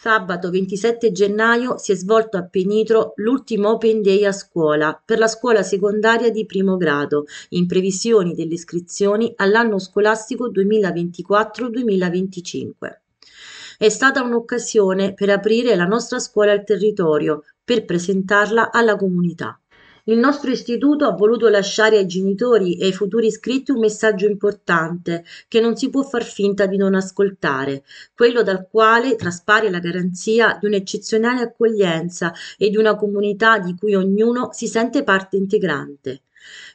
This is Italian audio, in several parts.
Sabato 27 gennaio si è svolto a Penitro l'ultimo Open Day a scuola per la scuola secondaria di primo grado, in previsione delle iscrizioni all'anno scolastico 2024-2025. È stata un'occasione per aprire la nostra scuola al territorio, per presentarla alla comunità. Il nostro istituto ha voluto lasciare ai genitori e ai futuri iscritti un messaggio importante che non si può far finta di non ascoltare, quello dal quale traspare la garanzia di un'eccezionale accoglienza e di una comunità di cui ognuno si sente parte integrante.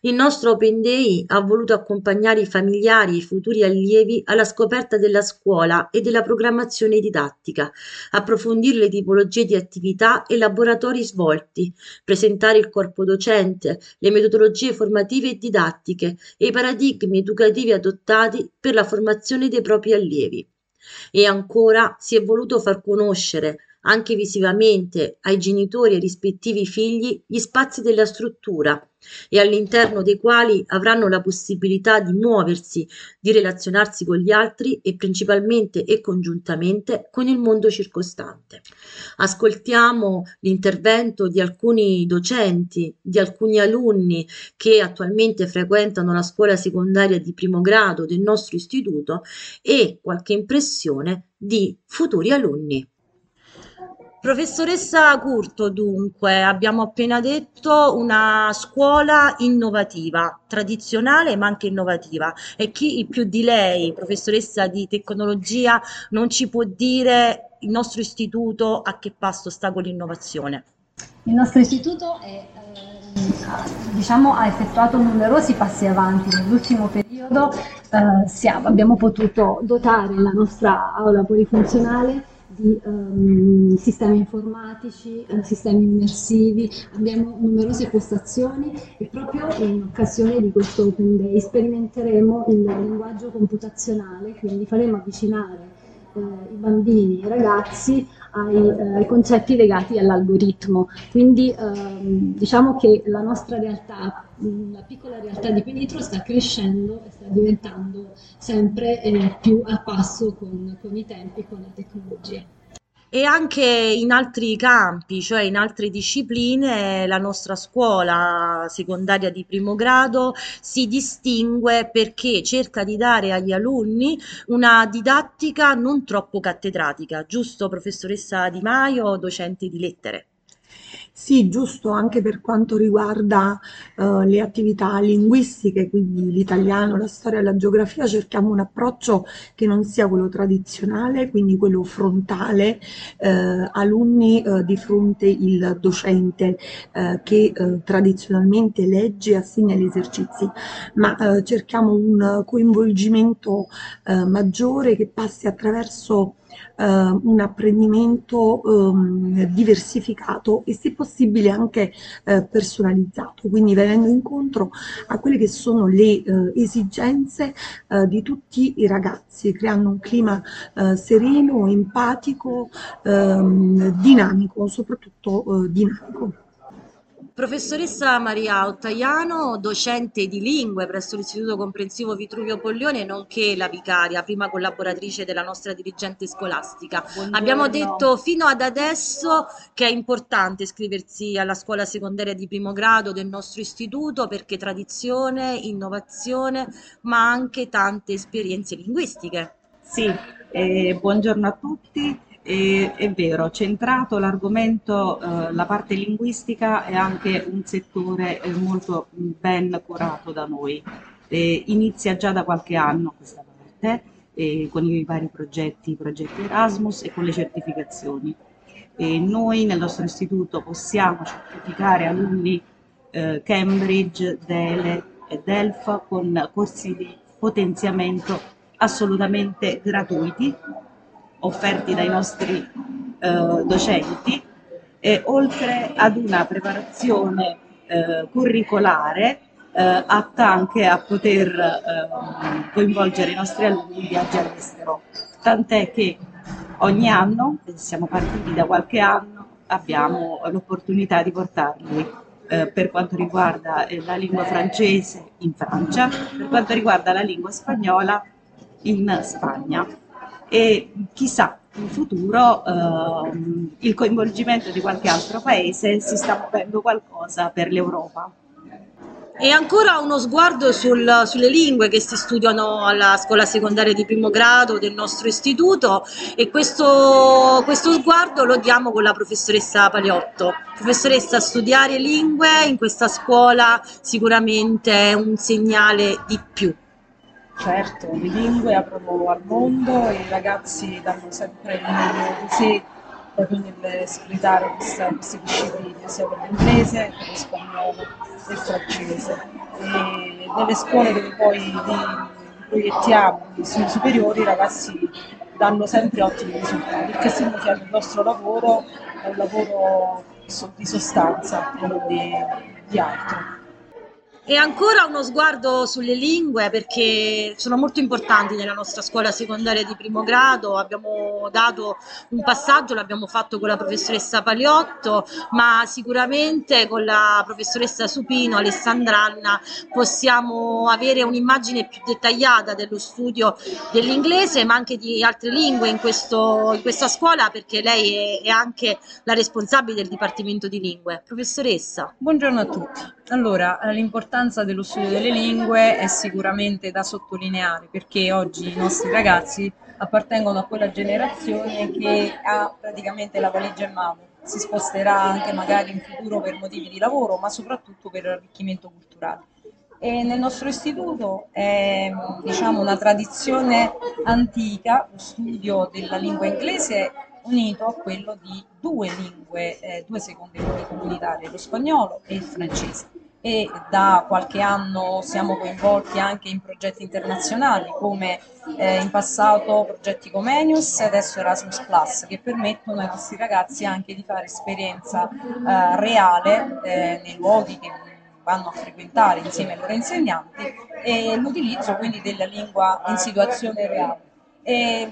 Il nostro Open Day ha voluto accompagnare i familiari e i futuri allievi alla scoperta della scuola e della programmazione didattica, approfondire le tipologie di attività e laboratori svolti, presentare il corpo docente, le metodologie formative e didattiche e i paradigmi educativi adottati per la formazione dei propri allievi. E ancora si è voluto far conoscere anche visivamente ai genitori e ai rispettivi figli gli spazi della struttura e all'interno dei quali avranno la possibilità di muoversi, di relazionarsi con gli altri e principalmente e congiuntamente con il mondo circostante. Ascoltiamo l'intervento di alcuni docenti, di alcuni alunni che attualmente frequentano la scuola secondaria di primo grado del nostro istituto e qualche impressione di futuri alunni. Professoressa Curto, dunque, abbiamo appena detto una scuola innovativa, tradizionale ma anche innovativa. E chi più di lei, professoressa di tecnologia, non ci può dire il nostro istituto a che passo sta con l'innovazione? Il nostro istituto è, eh, diciamo, ha effettuato numerosi passi avanti. Nell'ultimo periodo eh, siamo, abbiamo potuto dotare la nostra aula polifunzionale di um, sistemi informatici, uh, sistemi immersivi, abbiamo numerose postazioni e proprio in occasione di questo Open Day sperimenteremo il linguaggio computazionale, quindi faremo avvicinare uh, i bambini i ragazzi ai, uh, ai, concetti legati all'algoritmo. Quindi ehm, diciamo che la nostra realtà la piccola realtà di Penitro sta crescendo e sta diventando sempre eh, più a passo con, con i tempi con la tecnologia e anche in altri campi, cioè in altre discipline, la nostra scuola secondaria di primo grado si distingue perché cerca di dare agli alunni una didattica non troppo cattedratica, giusto professoressa Di Maio, docente di lettere? Sì, giusto anche per quanto riguarda uh, le attività linguistiche, quindi l'italiano, la storia e la geografia, cerchiamo un approccio che non sia quello tradizionale, quindi quello frontale, uh, alunni uh, di fronte il docente che tradizionalmente legge e assegna gli esercizi, ma cerchiamo un coinvolgimento maggiore che passi attraverso eh, un apprendimento eh, diversificato e se possibile anche eh, personalizzato, quindi venendo incontro a quelle che sono le eh, esigenze eh, di tutti i ragazzi, creando un clima eh, sereno, empatico, ehm, dinamico, soprattutto dinamico. Professoressa Maria Ottaiano, docente di lingue presso l'Istituto Comprensivo Vitruvio Poglione, nonché la vicaria, prima collaboratrice della nostra dirigente scolastica. Buongiorno. Abbiamo detto fino ad adesso che è importante iscriversi alla scuola secondaria di primo grado del nostro istituto perché tradizione, innovazione, ma anche tante esperienze linguistiche. Sì, eh, buongiorno a tutti. E, è vero, centrato l'argomento, eh, la parte linguistica è anche un settore eh, molto ben curato da noi. E inizia già da qualche anno questa parte, eh, con i vari progetti, i progetti Erasmus e con le certificazioni. E noi nel nostro istituto possiamo certificare alunni eh, Cambridge, Dele e Delfa con corsi di potenziamento assolutamente gratuiti offerti dai nostri eh, docenti, e oltre ad una preparazione eh, curricolare eh, atta anche a poter ehm, coinvolgere i nostri alunni in viaggi all'estero. Tant'è che ogni anno, siamo partiti da qualche anno, abbiamo l'opportunità di portarli eh, per quanto riguarda eh, la lingua francese in Francia, per quanto riguarda la lingua spagnola in Spagna e chissà in futuro ehm, il coinvolgimento di qualche altro paese si sta muovendo qualcosa per l'Europa. E ancora uno sguardo sul, sulle lingue che si studiano alla scuola secondaria di primo grado del nostro istituto e questo, questo sguardo lo diamo con la professoressa Paliotto. Professoressa, studiare lingue in questa scuola sicuramente è un segnale di più. Certo, le lingue aprono al mondo e i ragazzi danno sempre il meglio di sé proprio nell'espletare queste discipline, sia per l'inglese che per lo spagnolo e il francese. E nelle scuole dove poi li proiettiamo, gli studi superiori, i ragazzi danno sempre ottimi risultati, che significa che il nostro lavoro è un lavoro di sostanza, non di, di altro. E ancora uno sguardo sulle lingue perché sono molto importanti nella nostra scuola secondaria di primo grado. Abbiamo dato un passaggio, l'abbiamo fatto con la professoressa Paliotto, ma sicuramente con la professoressa Supino, Alessandranna, possiamo avere un'immagine più dettagliata dello studio dell'inglese, ma anche di altre lingue in, questo, in questa scuola perché lei è, è anche la responsabile del Dipartimento di Lingue. Professoressa. Buongiorno a tutti. Allora, l'importanza dello studio delle lingue è sicuramente da sottolineare perché oggi i nostri ragazzi appartengono a quella generazione che ha praticamente la valigia in mano, si sposterà anche magari in futuro per motivi di lavoro, ma soprattutto per arricchimento culturale. E nel nostro istituto è diciamo, una tradizione antica, lo studio della lingua inglese unito a quello di due lingue, eh, due seconde lingue comunitarie, lo spagnolo e il francese. E da qualche anno siamo coinvolti anche in progetti internazionali come eh, in passato progetti Comenius e adesso Erasmus Plus che permettono ai nostri ragazzi anche di fare esperienza eh, reale eh, nei luoghi che vanno a frequentare insieme ai loro insegnanti e l'utilizzo quindi della lingua in situazione reale. E,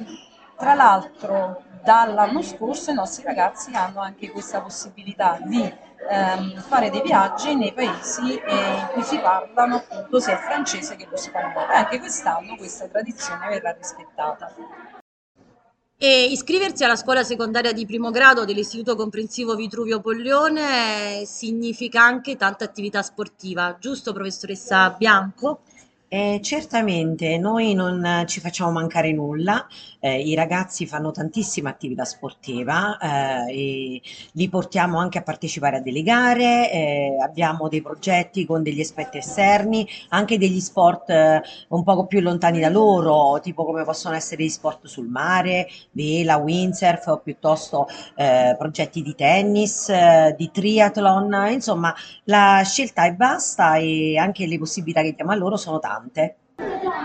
tra l'altro dall'anno scorso i nostri ragazzi hanno anche questa possibilità di ehm, fare dei viaggi nei paesi eh, in cui si parlano appunto sia il francese che lo spagnolo e anche quest'anno questa tradizione verrà rispettata. E iscriversi alla scuola secondaria di primo grado dell'Istituto Comprensivo Vitruvio Poglione significa anche tanta attività sportiva, giusto professoressa Bianco? Eh, certamente, noi non ci facciamo mancare nulla, eh, i ragazzi fanno tantissima attività sportiva eh, e li portiamo anche a partecipare a delle gare, eh, abbiamo dei progetti con degli aspetti esterni, anche degli sport eh, un poco più lontani da loro, tipo come possono essere gli sport sul mare, vela, windsurf o piuttosto eh, progetti di tennis, di triathlon, insomma la scelta è vasta e anche le possibilità che diamo a loro sono tante importante.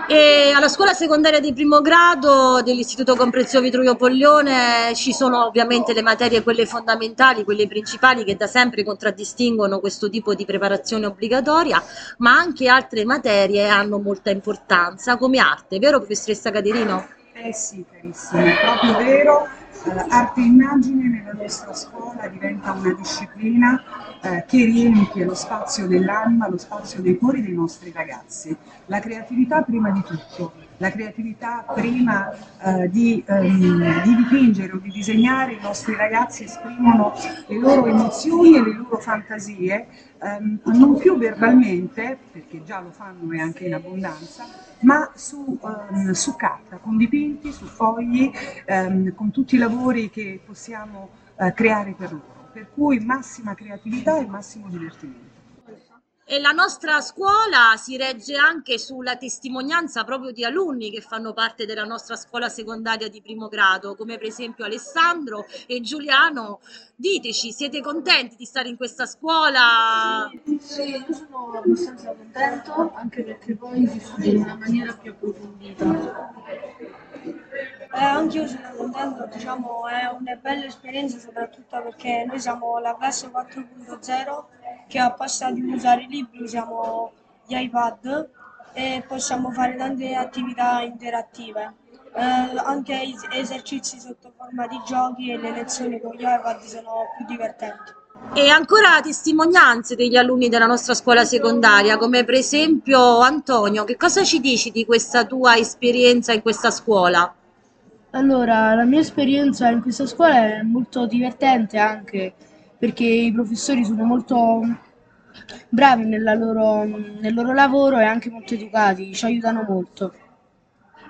E alla scuola secondaria di primo grado dell'Istituto Comprensivo Vitruvio Poglione ci sono ovviamente le materie, quelle fondamentali, quelle principali che da sempre contraddistinguono questo tipo di preparazione obbligatoria, ma anche altre materie hanno molta importanza, come arte, vero professoressa Caterino? Eh sì, carissimo, è proprio vero. Arte e immagine nella nostra scuola diventa una disciplina eh, che riempie lo spazio dell'anima, lo spazio dei cuori dei nostri ragazzi. La creatività prima di tutto, la creatività prima eh, di, ehm, di, dipingere o di disegnare, i nostri ragazzi esprimono le loro emozioni e le loro fantasie, ehm, non più verbalmente, perché già lo fanno e anche in abbondanza, ma su, ehm, su carta, con dipinti, su fogli, ehm, con tutti i lavori che possiamo eh, creare per loro per cui massima creatività e massimo divertimento. E la nostra scuola si regge anche sulla testimonianza proprio di alunni che fanno parte della nostra scuola secondaria di primo grado, come per esempio Alessandro e Giuliano. Diteci, siete contenti di stare in questa scuola? Sì, io sono abbastanza contento, anche perché poi si studia in una maniera più approfondita. Eh, anche io sono contento, diciamo, è una bella esperienza soprattutto perché noi siamo la classe 4.0 che ha passato di usare i libri, usiamo gli iPad e possiamo fare tante attività interattive. Eh, anche esercizi sotto forma di giochi e le lezioni con gli iPad sono più divertenti. E ancora testimonianze degli alunni della nostra scuola secondaria, come per esempio Antonio, che cosa ci dici di questa tua esperienza in questa scuola? Allora, la mia esperienza in questa scuola è molto divertente anche perché i professori sono molto bravi nella loro- nel loro lavoro e anche molto educati, ci aiutano molto.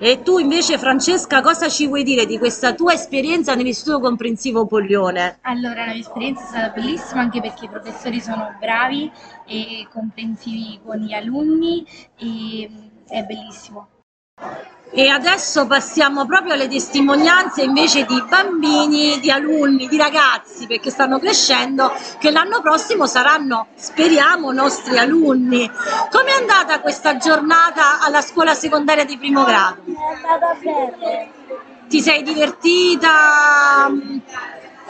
E tu invece, Francesca, cosa ci vuoi dire di questa tua esperienza nell'Istituto Comprensivo Poglione? Allora, la mia esperienza è stata bellissima anche perché i professori sono bravi e comprensivi con gli alunni e è bellissimo. E adesso passiamo proprio alle testimonianze invece di bambini, di alunni, di ragazzi, perché stanno crescendo, che l'anno prossimo saranno, speriamo, nostri alunni. Com'è andata questa giornata alla scuola secondaria di primo grado? È andata bene. Ti sei divertita?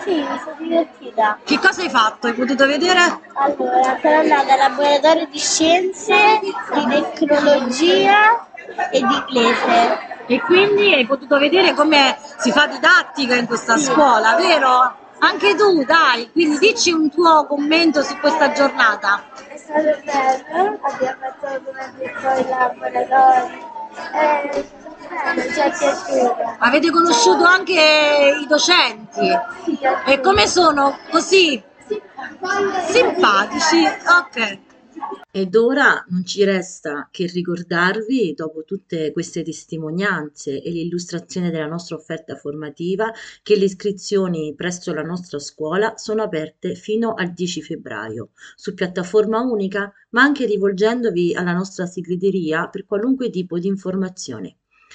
Sì, mi sono divertita. Che cosa hai fatto? Hai potuto vedere? Allora, sono andata al laboratorio di scienze, di tecnologia e di inglese. E quindi hai potuto vedere come si fa didattica in questa scuola, vero? Anche tu, dai, quindi dici un tuo commento su questa giornata. È stato bello, abbiamo fatto come il laboratorio. Eh, bello, ci è piaciuto. Avete conosciuto anche i docenti? E come sono? Così simpatici? Ok. Ed ora non ci resta che ricordarvi, dopo tutte queste testimonianze e l'illustrazione della nostra offerta formativa, che le iscrizioni presso la nostra scuola sono aperte fino al 10 febbraio, su piattaforma unica, ma anche rivolgendovi alla nostra segreteria per qualunque tipo di informazione.